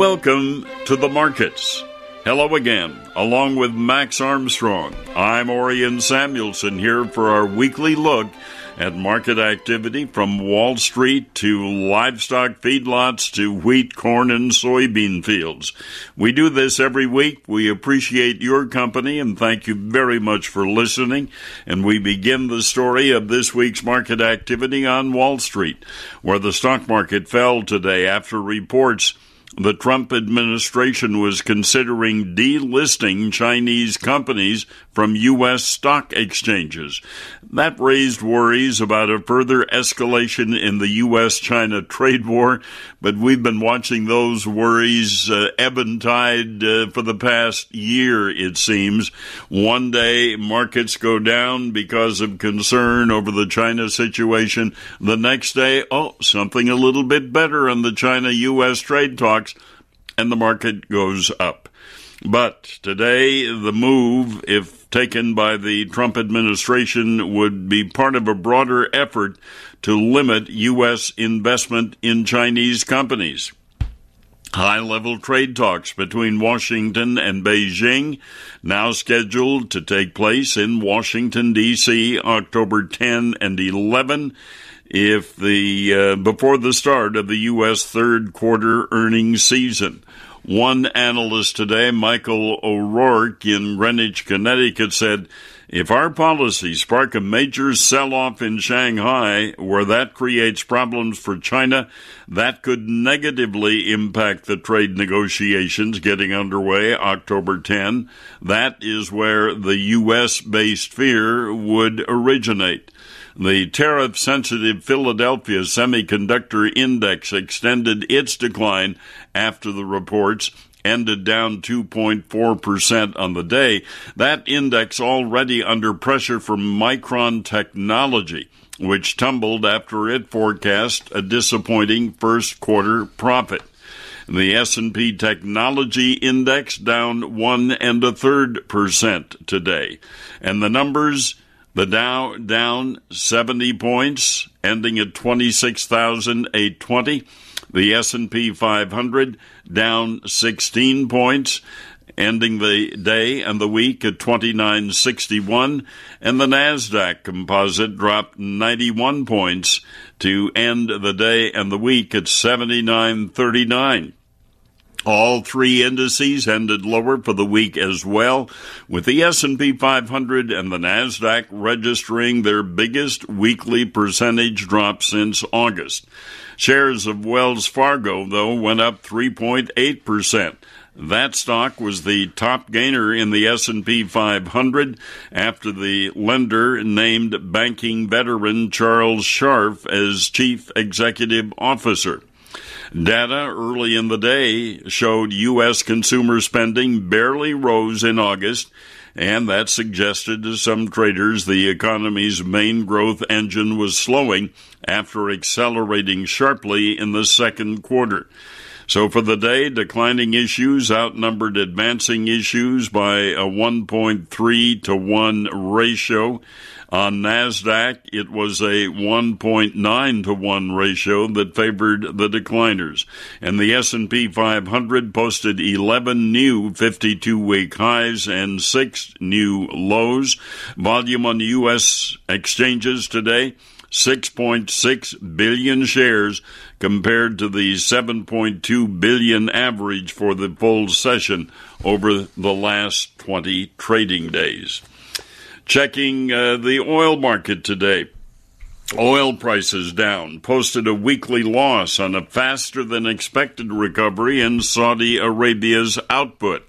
Welcome to the markets. Hello again, along with Max Armstrong. I'm Orion Samuelson here for our weekly look at market activity from Wall Street to livestock feedlots to wheat, corn, and soybean fields. We do this every week. We appreciate your company and thank you very much for listening. And we begin the story of this week's market activity on Wall Street, where the stock market fell today after reports the Trump administration was considering delisting Chinese companies from U.S. stock exchanges. That raised worries about a further escalation in the U.S. China trade war, but we've been watching those worries uh, ebb and tide uh, for the past year, it seems. One day markets go down because of concern over the China situation. The next day, oh, something a little bit better on the China U.S. trade talks, and the market goes up. But today, the move, if taken by the Trump administration, would be part of a broader effort to limit U.S. investment in Chinese companies. High level trade talks between Washington and Beijing now scheduled to take place in Washington, D.C., October 10 and 11 if the uh, before the start of the U.S. third quarter earnings season. One analyst today, Michael O'Rourke in Greenwich, Connecticut, said, if our policies spark a major sell off in Shanghai, where that creates problems for China, that could negatively impact the trade negotiations getting underway October 10. That is where the U.S. based fear would originate. The tariff sensitive Philadelphia Semiconductor Index extended its decline after the reports ended down 2.4% on the day. That index already under pressure from Micron Technology, which tumbled after it forecast a disappointing first quarter profit. The S&P Technology Index down one and a third percent today. And the numbers the Dow down 70 points, ending at 26,820. The S&P 500 down 16 points, ending the day and the week at 2961, and the Nasdaq Composite dropped 91 points to end the day and the week at 7939. All three indices ended lower for the week as well, with the S&P 500 and the Nasdaq registering their biggest weekly percentage drop since August. Shares of Wells Fargo though went up 3.8%. That stock was the top gainer in the S&P 500 after the lender named banking veteran Charles Scharf as chief executive officer. Data early in the day showed U.S. consumer spending barely rose in August, and that suggested to some traders the economy's main growth engine was slowing after accelerating sharply in the second quarter. So for the day, declining issues outnumbered advancing issues by a 1.3 to 1 ratio. On NASDAQ, it was a 1.9 to 1 ratio that favored the decliners. And the S&P 500 posted 11 new 52-week highs and 6 new lows. Volume on the U.S. exchanges today, 6.6 billion shares compared to the 7.2 billion average for the full session over the last 20 trading days. Checking uh, the oil market today. Oil prices down, posted a weekly loss on a faster than expected recovery in Saudi Arabia's output.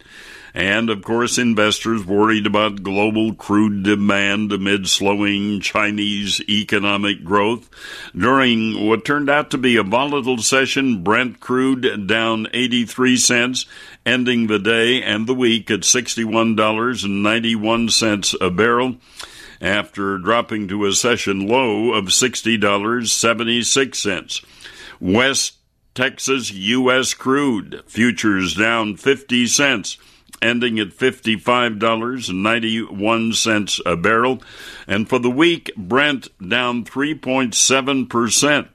And of course, investors worried about global crude demand amid slowing Chinese economic growth. During what turned out to be a volatile session, Brent crude down 83 cents, ending the day and the week at $61.91 a barrel after dropping to a session low of $60.76. West Texas U.S. crude futures down 50 cents ending at $55.91 a barrel. And for the week, Brent down 3.7%.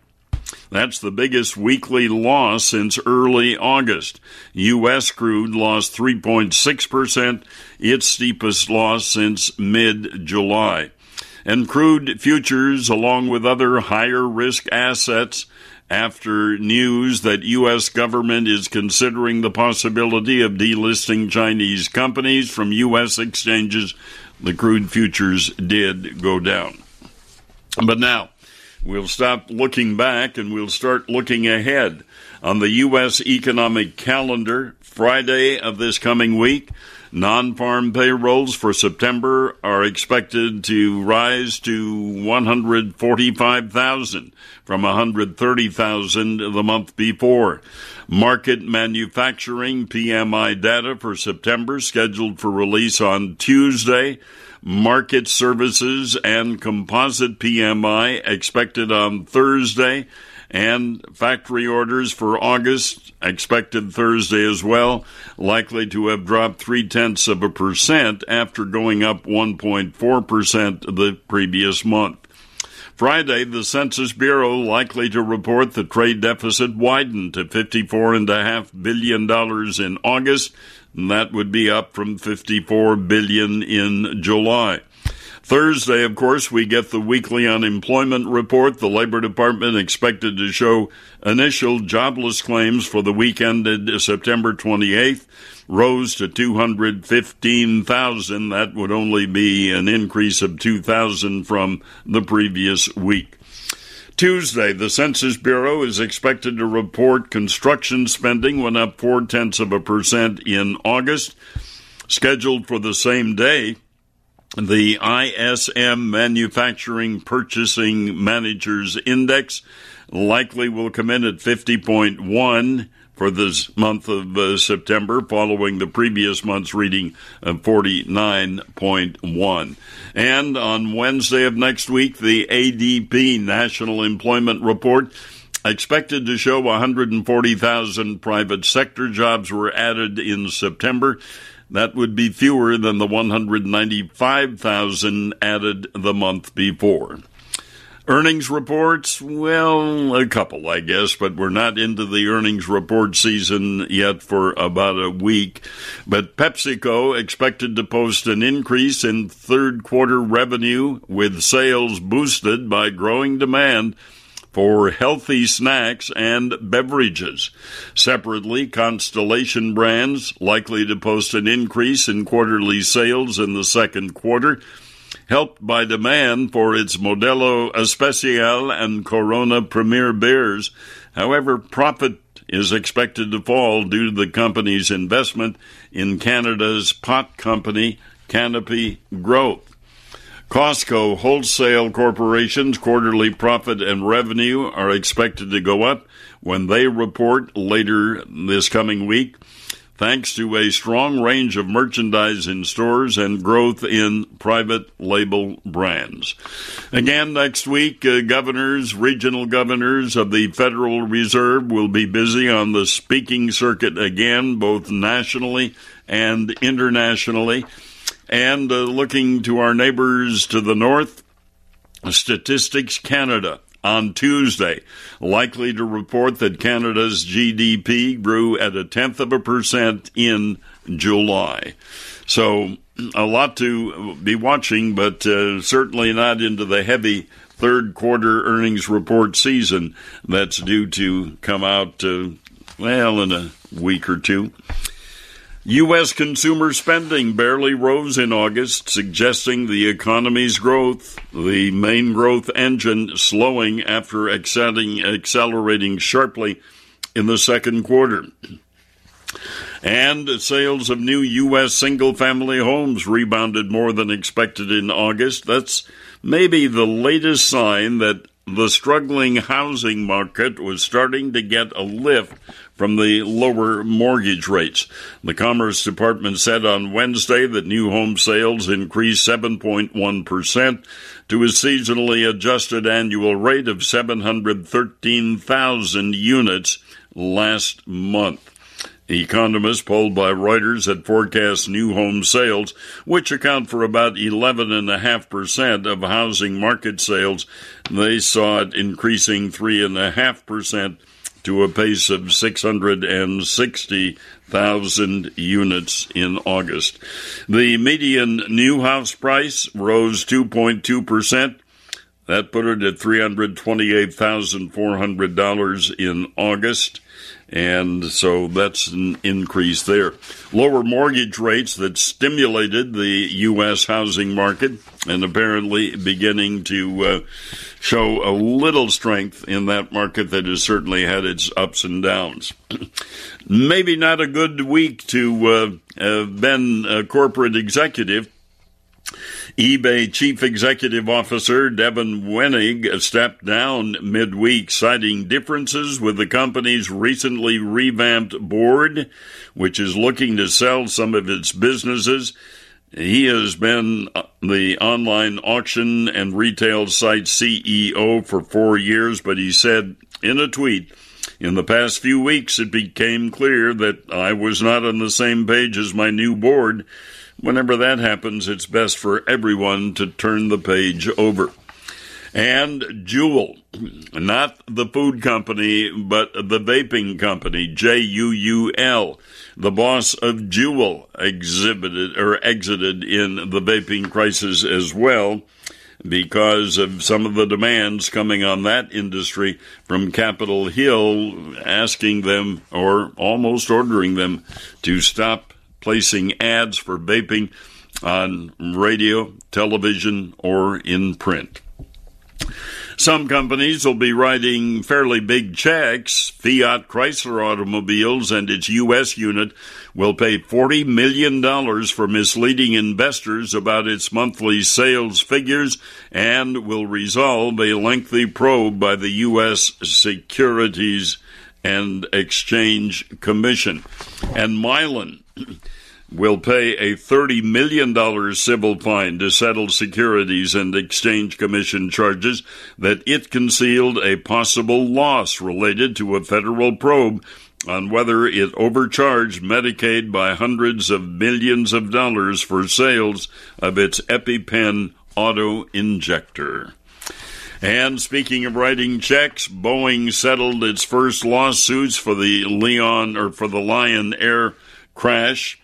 That's the biggest weekly loss since early August. U.S. crude lost 3.6%, its steepest loss since mid July. And crude futures, along with other higher risk assets, after news that U.S. government is considering the possibility of delisting Chinese companies from U.S. exchanges, the crude futures did go down. But now, we'll stop looking back and we'll start looking ahead. On the U.S. economic calendar, Friday of this coming week, Non farm payrolls for September are expected to rise to 145,000 from 130,000 the month before. Markit manufacturing PMI data for September scheduled for release on Tuesday. Markit services and composite PMI expected on Thursday and factory orders for August expected Thursday as well, likely to have dropped three tenths of a percent after going up 1.4 percent the previous month. Friday, the Census Bureau likely to report the trade deficit widened to $54.5 billion in August, and that would be up from 54 billion in July. Thursday, of course, we get the weekly unemployment report. The Labor Department expected to show initial jobless claims for the week ended September 28th rose to 215,000. That would only be an increase of 2,000 from the previous week. Tuesday, the Census Bureau is expected to report construction spending went up four tenths of a percent in August. Scheduled for the same day, the ISM Manufacturing Purchasing Managers Index likely will come in at 50.1 for this month of uh, September, following the previous month's reading of 49.1. And on Wednesday of next week, the ADP National Employment Report expected to show 140,000 private sector jobs were added in September. That would be fewer than the 195,000 added the month before. Earnings reports, well, a couple, I guess, but we're not into the earnings report season yet for about a week. But PepsiCo expected to post an increase in third quarter revenue with sales boosted by growing demand for healthy snacks and beverages. Separately, Constellation Brands likely to post an increase in quarterly sales in the second quarter, helped by demand for its Modelo Especial and Corona Premier beers. However, profit is expected to fall due to the company's investment in Canada's pot company, Canopy Growth. Costco Wholesale Corporation's quarterly profit and revenue are expected to go up when they report later this coming week, thanks to a strong range of merchandise in stores and growth in private label brands. Again, next week, uh, governors, regional governors of the Federal Reserve will be busy on the speaking circuit again, both nationally and internationally. And uh, looking to our neighbors to the north, Statistics Canada on Tuesday, likely to report that Canada's GDP grew at a tenth of a percent in July. So, a lot to be watching, but uh, certainly not into the heavy third quarter earnings report season that's due to come out, uh, well, in a week or two. U.S. consumer spending barely rose in August, suggesting the economy's growth, the main growth engine, slowing after accelerating sharply in the second quarter. And sales of new U.S. single family homes rebounded more than expected in August. That's maybe the latest sign that the struggling housing market was starting to get a lift from the lower mortgage rates. The Commerce Department said on Wednesday that new home sales increased 7.1% to a seasonally adjusted annual rate of 713,000 units last month. Economists polled by Reuters had forecast new home sales, which account for about 11.5% of housing market sales. They saw it increasing 3.5% to a pace of 660,000 units in August. The median new house price rose 2.2%. That put it at $328,400 in August. And so that's an increase there. Lower mortgage rates that stimulated the U.S. housing market and apparently beginning to uh, show a little strength in that market that has certainly had its ups and downs. Maybe not a good week to uh, have been a corporate executive eBay Chief Executive Officer Devin Wenig stepped down midweek, citing differences with the company's recently revamped board, which is looking to sell some of its businesses. He has been the online auction and retail site CEO for four years, but he said in a tweet, in the past few weeks, it became clear that I was not on the same page as my new board. Whenever that happens, it's best for everyone to turn the page over. And Juul, not the food company, but the vaping company, J U U L. The boss of Juul exhibited or exited in the vaping crisis as well because of some of the demands coming on that industry from Capitol Hill asking them or almost ordering them to stop placing ads for vaping on radio, television, or in print. Some companies will be writing fairly big checks. Fiat Chrysler Automobiles and its U.S. unit will pay $40 million for misleading investors about its monthly sales figures and will resolve a lengthy probe by the U.S. Securities and Exchange Commission. And Mylan will pay a $30 million civil fine to settle Securities and Exchange Commission charges that it concealed a possible loss related to a federal probe on whether it overcharged Medicaid by hundreds of millions of dollars for sales of its EpiPen auto injector. And speaking of writing checks, Boeing settled its first lawsuits for the Leon or for the Lion Air crash.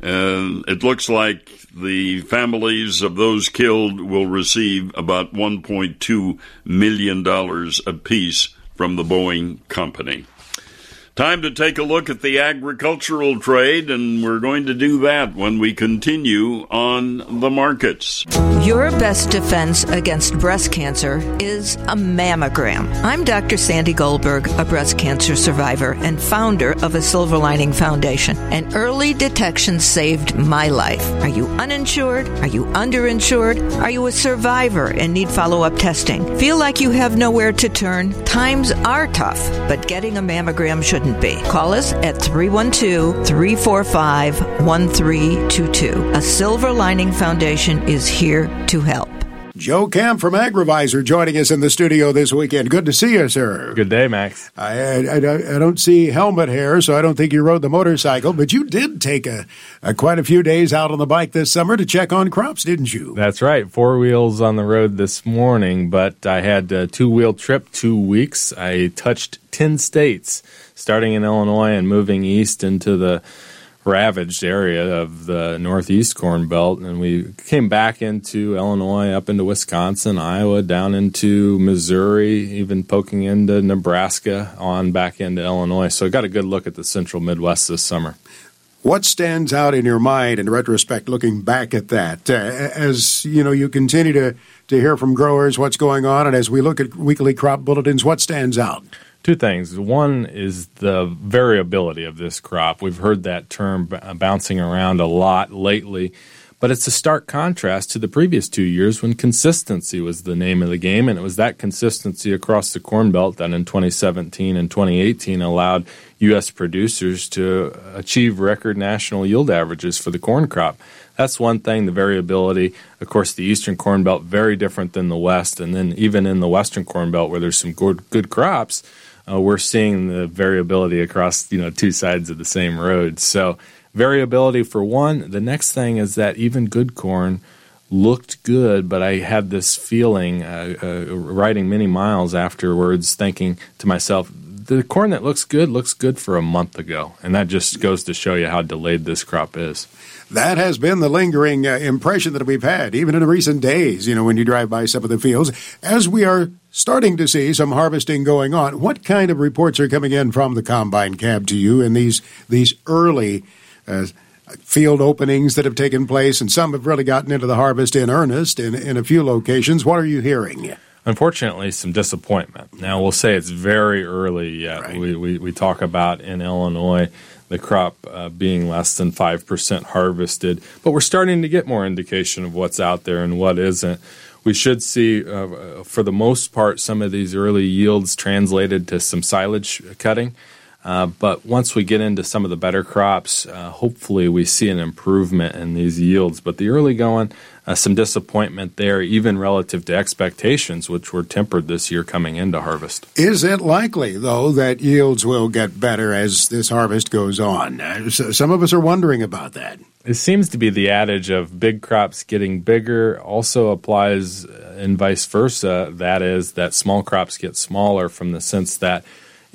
And it looks like the families of those killed will receive about $1.2 million apiece from the Boeing company. Time to take a look at the agricultural trade, and we're going to do that when we continue on the markets. Your best defense against breast cancer is a mammogram. I'm Dr. Sandy Goldberg, a breast cancer survivor and founder of a Silver Lining Foundation. And early detection saved my life. Are you uninsured? Are you underinsured? Are you a survivor and need follow up testing? Feel like you have nowhere to turn? Times are tough, but getting a mammogram shouldn't shouldn't be. Call us at 312 345 1322. A Silver Lining Foundation is here to help. Joe Camp from AgriVisor joining us in the studio this weekend. Good to see you, sir. Good day, Max. I, I, I don't see helmet hair, so I don't think you rode the motorcycle, but you did take a, a, quite a few days out on the bike this summer to check on crops, didn't you? That's right. Four wheels on the road this morning, but I had a two wheel trip, two weeks. I touched 10 states, starting in Illinois and moving east into the ravaged area of the Northeast Corn Belt, and we came back into Illinois, up into Wisconsin, Iowa, down into Missouri, even poking into Nebraska, on back into Illinois. So I got a good look at the central Midwest this summer. What stands out in your mind in retrospect, looking back at that, uh, as you know, you continue to to hear from growers what's going on, and as we look at weekly crop bulletins, what stands out? Two things. One is the variability of this crop. We've heard that term b- uh, bouncing around a lot lately, but it's a stark contrast to the previous two years when consistency was the name of the game, and it was that consistency across the Corn Belt that in 2017 and 2018 allowed U.S. producers to uh, achieve record national yield averages for the corn crop. That's one thing, the variability. Of course, the Eastern Corn Belt, very different than the West, and then even in the Western Corn Belt, where there's some good, good crops, uh, we're seeing the variability across you know two sides of the same road. So variability for one. The next thing is that even good corn looked good, but I had this feeling, uh, uh, riding many miles afterwards, thinking to myself, the corn that looks good looks good for a month ago, and that just goes to show you how delayed this crop is. That has been the lingering uh, impression that we've had, even in recent days. You know, when you drive by some of the fields, as we are starting to see some harvesting going on. What kind of reports are coming in from the combine cab to you in these these early? Uh, field openings that have taken place, and some have really gotten into the harvest in earnest in, in a few locations. What are you hearing? Unfortunately, some disappointment. Now, we'll say it's very early yet. Right. We, we, we, talk about in Illinois the crop uh, being less than 5% harvested, but we're starting to get more indication of what's out there and what isn't. We should see, uh, for the most part, some of these early yields translated to some silage cutting. Uh, but once we get into some of the better crops, uh, hopefully we see an improvement in these yields. But the early going, uh, some disappointment there, even relative to expectations, which were tempered this year coming into harvest. Is it likely, though, that yields will get better as this harvest goes on? Uh, some of us are wondering about that. It seems to be the adage of big crops getting bigger also applies and vice versa. That is, that small crops get smaller from the sense that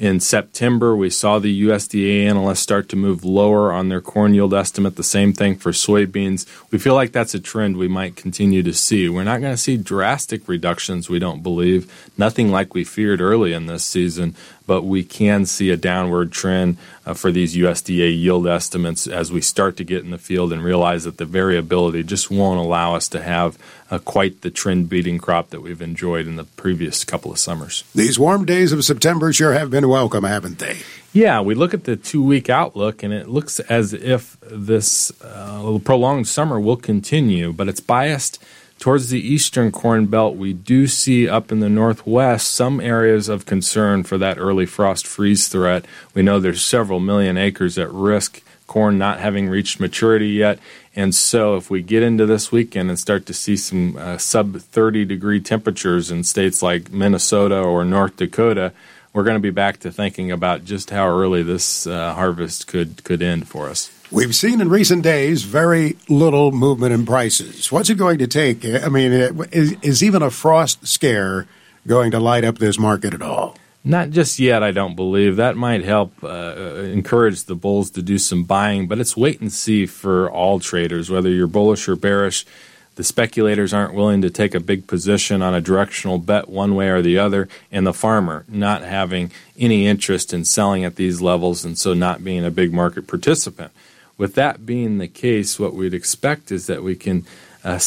in September, we saw the USDA analysts start to move lower on their corn yield estimate. The same thing for soybeans. We feel like that's a trend we might continue to see. We're not going to see drastic reductions, we don't believe. Nothing like we feared early in this season, but we can see a downward trend uh, for these USDA yield estimates as we start to get in the field and realize that the variability just won't allow us to have uh, quite the trend beating crop that we've enjoyed in the previous couple of summers. These warm days of September sure have been welcome, haven't they? Yeah, we look at the two week outlook and it looks as if this uh, prolonged summer will continue, but it's biased Towards the eastern corn belt, we do see up in the northwest some areas of concern for that early frost freeze threat. We know there's several million acres at risk, corn not having reached maturity yet. And so, if we get into this weekend and start to see some uh, sub 30 degree temperatures in states like Minnesota or North Dakota, we're going to be back to thinking about just how early this uh, harvest could, could end for us. We've seen in recent days very little movement in prices. What's it going to take? I mean, is, is even a frost scare going to light up this market at all? Not just yet, I don't believe. That might help uh, encourage the bulls to do some buying, but it's wait and see for all traders, whether you're bullish or bearish. The speculators aren't willing to take a big position on a directional bet one way or the other, and the farmer not having any interest in selling at these levels and so not being a big market participant. With that being the case, what we'd expect is that we can uh,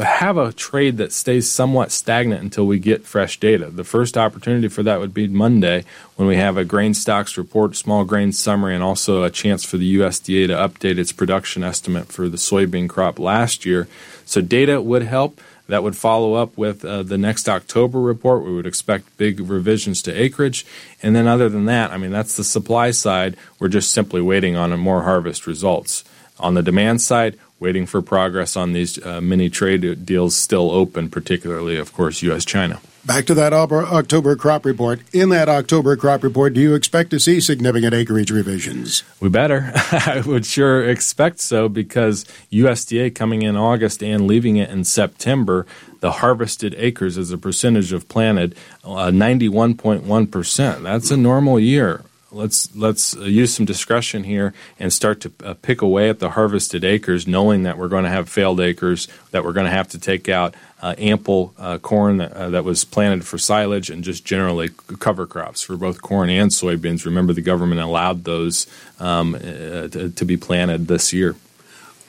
have a trade that stays somewhat stagnant until we get fresh data. The first opportunity for that would be Monday when we have a grain stocks report, small grain summary, and also a chance for the USDA to update its production estimate for the soybean crop last year. So, data would help. That would follow up with uh, the next October report. We would expect big revisions to acreage. And then, other than that, I mean, that's the supply side. We're just simply waiting on more harvest results. On the demand side, waiting for progress on these uh, mini trade deals still open, particularly, of course, U.S. China. Back to that October crop report. In that October crop report, do you expect to see significant acreage revisions? We better. I would sure expect so because USDA coming in August and leaving it in September, the harvested acres as a percentage of planted, uh, 91.1%. That's a normal year let's let's uh, use some discretion here and start to uh, pick away at the harvested acres, knowing that we're going to have failed acres, that we're going to have to take out uh, ample uh, corn that, uh, that, was planted for silage, and just generally cover crops for both corn and soybeans. Remember, the government allowed those um, to, to be planted this year.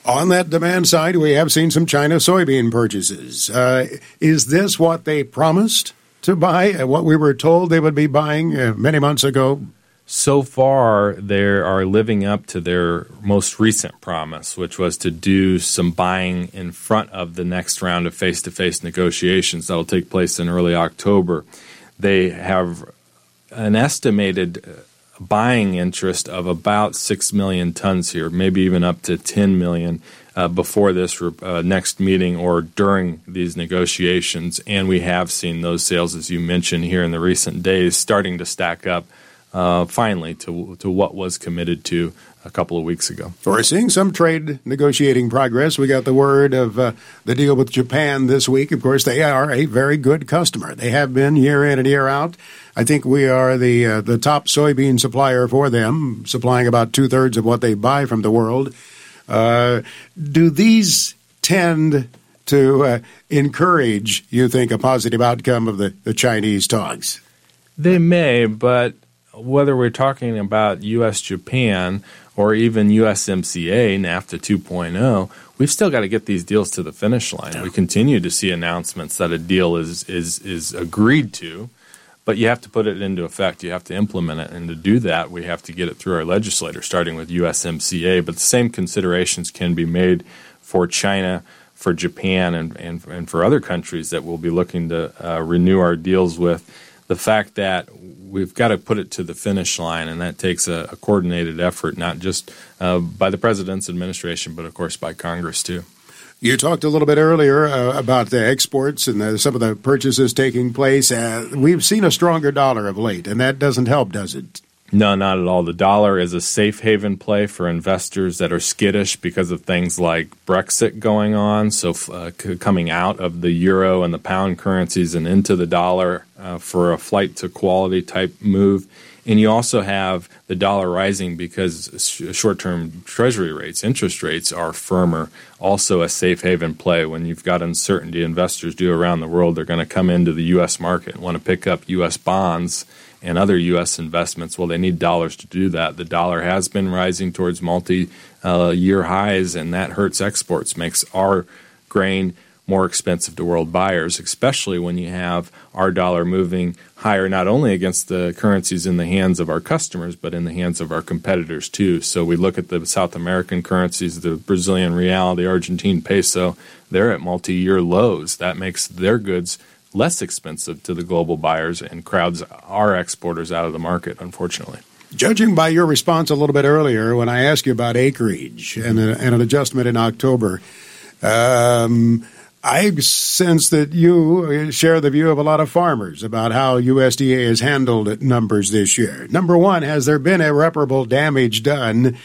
On that demand side, we have seen some China soybean purchases. is this what they promised? to buy what we were told they would be buying many months ago so far they are living up to their most recent promise, which was to do some buying in front of the next round of face to face negotiations that will take place in early October. They have an estimated buying interest of about 6 million tons here, maybe even up to 10 million. uh, before this uh, next meeting or during these negotiations. And we have seen those sales, as you mentioned here in the recent days, starting to stack up uh, finally to, to what was committed to a couple of weeks ago. We're seeing some trade negotiating progress. We got the word of uh, the deal with Japan this week. Of course, they are a very good customer. They have been year in and year out. I think we are the uh, the top soybean supplier for them, supplying about two thirds of what they buy from the world. Uh, do these tend to uh, encourage, you think, a positive outcome of the, the Chinese talks? They may, but whether we're talking about U.S. Japan or even USMCA, NAFTA 2.0, we've still got to get these deals to the finish line. Yeah. We continue to see announcements that a deal is, is, is agreed to, but you have to put it into effect. You have to implement it. And to do that, we have to get it through our legislator, starting with USMCA. But the same considerations can be made for China, for Japan, and, and, and for other countries that we'll be looking to uh, renew our deals with. The fact that we've got to put it to the finish line, and that takes a, a coordinated effort, not just uh, by the president's administration, but of course by Congress too. You talked a little bit earlier uh, about the exports and the, some of the purchases taking place. Uh, we've seen a stronger dollar of late, and that doesn't help, does it? No, not at all. The dollar is a safe haven play for investors that are skittish because of things like Brexit going on. So, uh, c- coming out of the euro and the pound currencies and into the dollar uh, for a flight to quality type move and you also have the dollar rising because short term treasury rates, interest rates are firmer. Also, a safe haven play. When you've got uncertainty, investors do around the world, they're going to come into the U.S. market and want to pick up U.S. bonds and other U.S. investments. Well, they need dollars to do that. The dollar has been rising towards multi uh, year highs, and that hurts exports, makes our grain more expensive to world buyers, especially when you have our dollar moving higher not only against the currencies in the hands of our customers, but in the hands of our competitors too. So we look at the South American currencies, the Brazilian real, the Argentine peso, they're at multi year lows. That makes their goods less expensive to the global buyers and crowds our exporters out of the market, unfortunately. Judging by your response a little bit earlier when I asked you about acreage and, a, and an adjustment in October, um, I sense that you share the view of a lot of farmers about how USDA has handled numbers this year. Number one, has there been irreparable damage done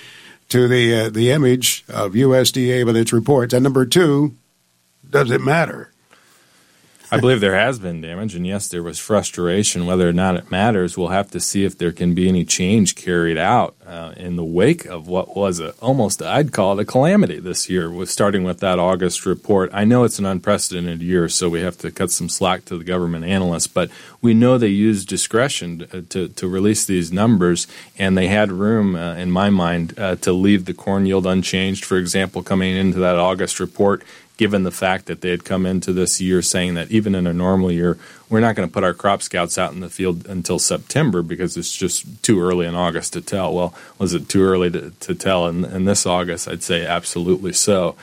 to the uh, the image of USDA with its reports? And number two, does it matter? I believe there has been damage, and yes, there was frustration. Whether or not it matters, we'll have to see if there can be any change carried out uh, in the wake of what was a, almost, I'd call it a calamity this year, with starting with that August report. I know it's an unprecedented year, so we have to cut some slack to the government analysts, but we know they used discretion to, uh, to, to release these numbers, and they had room, uh, in my mind, uh, to leave the corn yield unchanged, for example, coming into that August report given the fact that they had come into this year saying that even in a normal year, we're not going to put our crop scouts out in the field until September because it's just too early in August to tell. Well, was it too early to, to tell in, in this August? I'd say absolutely so.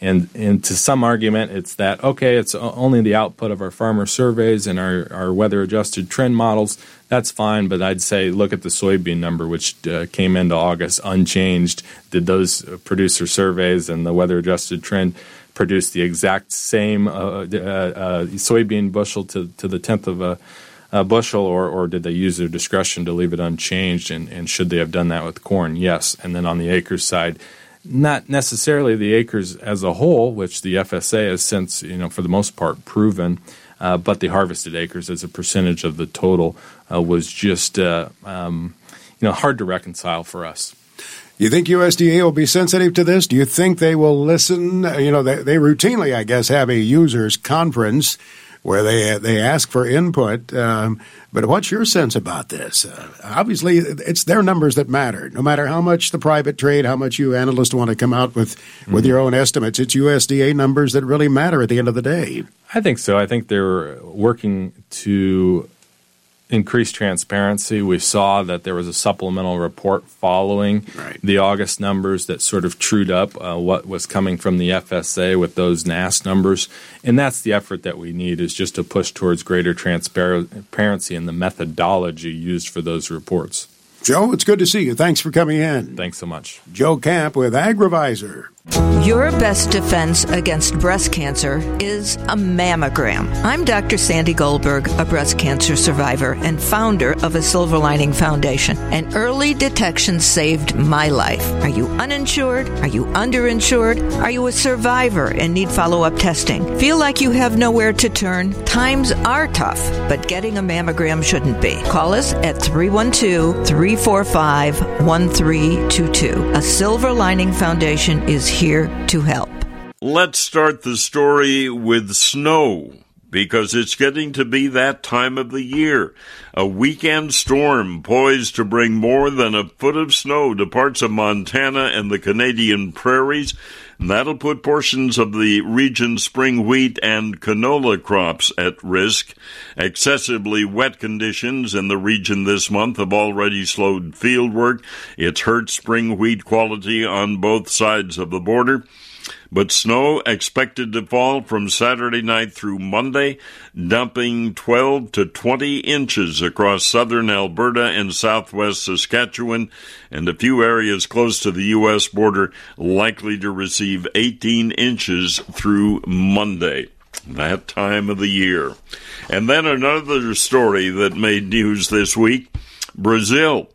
And, and to some argument, it's that, okay, it's only the output of our farmer surveys and our, our weather adjusted trend models. That's fine, but I'd say look at the soybean number, which uh, came into August unchanged. Did those producer surveys and the weather adjusted trend produce the exact same uh, uh, uh, soybean bushel to, to the tenth of a, a, bushel, or, or did they use their discretion to leave it unchanged? And, and should they have done that with corn? Yes. And then on the acres side, not necessarily the acres as a whole, which the FSA has since, you know, for the most part, proven. Uh, but the harvested acres as a percentage of the total uh, was just uh, um, you know hard to reconcile for us. You think USDA will be sensitive to this? Do you think they will listen? You know, they, they routinely, I guess, have a users conference where they they ask for input. Um, but what's your sense about this? Uh, obviously, it's their numbers that matter. No matter how much the private trade, how much you analysts want to come out with mm-hmm. with your own estimates, it's USDA numbers that really matter at the end of the day. I think so. I think they're working to increased transparency. We saw that there was a supplemental report following right. the August numbers that sort of trued up uh, what was coming from the FSA with those NASS numbers, and that's the effort that we need is just to push towards greater transparency in the methodology used for those reports. Joe, it's good to see you. Thanks for coming in. Thanks so much. Joe Camp with AgriVisor. Your best defense against breast cancer is a mammogram. I'm Dr. Sandy Goldberg, a breast cancer survivor and founder of a Silver Lining Foundation. And early detection saved my life. Are you uninsured? Are you underinsured? Are you a survivor and need follow up testing? Feel like you have nowhere to turn? Times are tough, but getting a mammogram shouldn't be. Call us at 312 345 1322. A Silver Lining Foundation is here to help. Let's start the story with snow because it's getting to be that time of the year. A weekend storm poised to bring more than a foot of snow to parts of Montana and the Canadian prairies. And that'll put portions of the region's spring wheat and canola crops at risk. Excessively wet conditions in the region this month have already slowed field work. It's hurt spring wheat quality on both sides of the border but snow expected to fall from Saturday night through Monday, dumping 12 to 20 inches across southern Alberta and southwest Saskatchewan, and a few areas close to the U.S. border likely to receive 18 inches through Monday. That time of the year. And then another story that made news this week Brazil.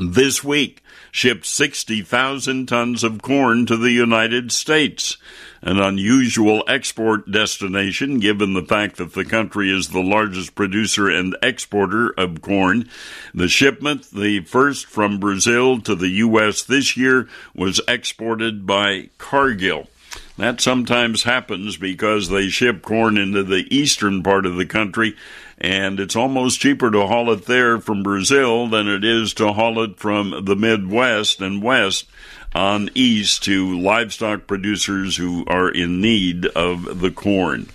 This week, shipped 60,000 tons of corn to the United States, an unusual export destination given the fact that the country is the largest producer and exporter of corn. The shipment, the first from Brazil to the U.S. this year, was exported by Cargill. That sometimes happens because they ship corn into the eastern part of the country and it's almost cheaper to haul it there from Brazil than it is to haul it from the Midwest and West on east to livestock producers who are in need of the corn.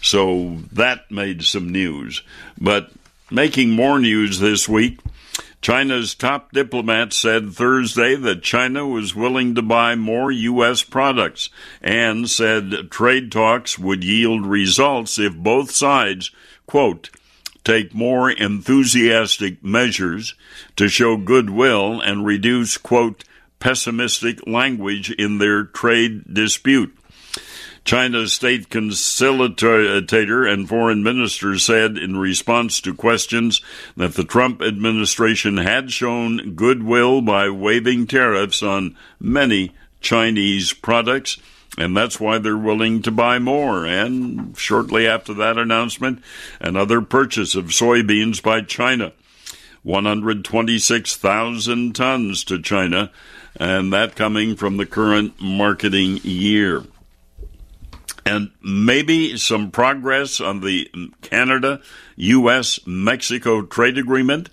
So that made some news. But making more news this week, China's top diplomat said Thursday that China was willing to buy more U.S. products and said trade talks would yield results if both sides, quote, take more enthusiastic measures to show goodwill and reduce, quote, pessimistic language in their trade dispute. China's state conciliator and foreign minister said in response to questions that the Trump administration had shown goodwill by waiving tariffs on many Chinese products and that's why they're willing to buy more. And shortly after that announcement, another purchase of soybeans by China. 126,000 tons to China, and that coming from the current marketing year. And maybe some progress on the Canada US Mexico trade agreement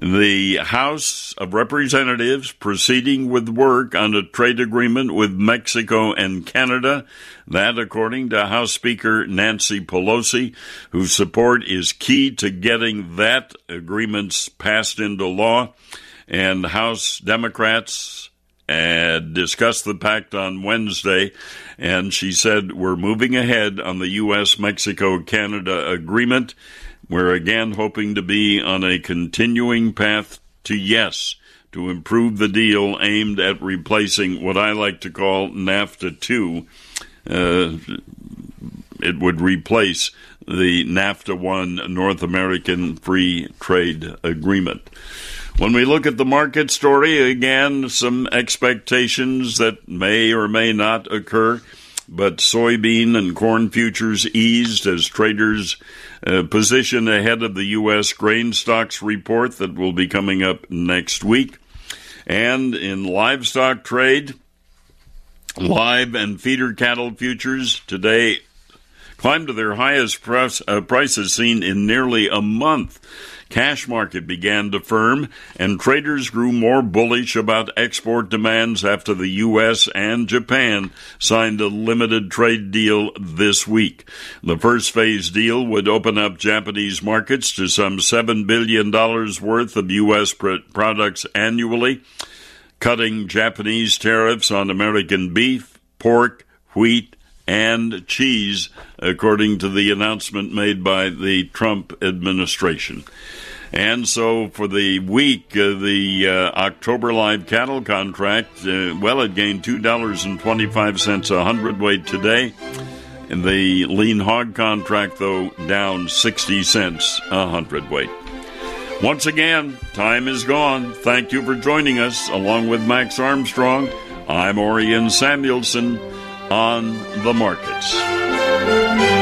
the House of Representatives proceeding with work on a trade agreement with Mexico and Canada. That, according to House Speaker Nancy Pelosi, whose support is key to getting that agreement passed into law. And House Democrats uh, discussed the pact on Wednesday, and she said, We're moving ahead on the U.S. Mexico Canada agreement. We're again hoping to be on a continuing path to yes to improve the deal aimed at replacing what I like to call NAFTA 2. Uh, it would replace the NAFTA 1 North American Free Trade Agreement. When we look at the market story, again, some expectations that may or may not occur but soybean and corn futures eased as traders uh, position ahead of the U.S. grain stocks report that will be coming up next week. And in livestock trade, live and feeder cattle futures today climbed to their highest price, uh, prices seen in nearly a month cash market began to firm, and traders grew more bullish about export demands after the U.S. and Japan signed a limited trade deal this week. The first phase deal would open up Japanese markets to some $7 billion worth of U.S. products annually, cutting Japanese tariffs on American beef, pork, wheat, and cheese, according to the announcement made by the Trump administration. And so for the week, uh, the uh, October live cattle contract, uh, well, it gained $2.25 a hundredweight today. And the lean hog contract, though, down 60 cents a hundredweight. Once again, time is gone. Thank you for joining us. Along with Max Armstrong, I'm Orion Samuelson on the markets.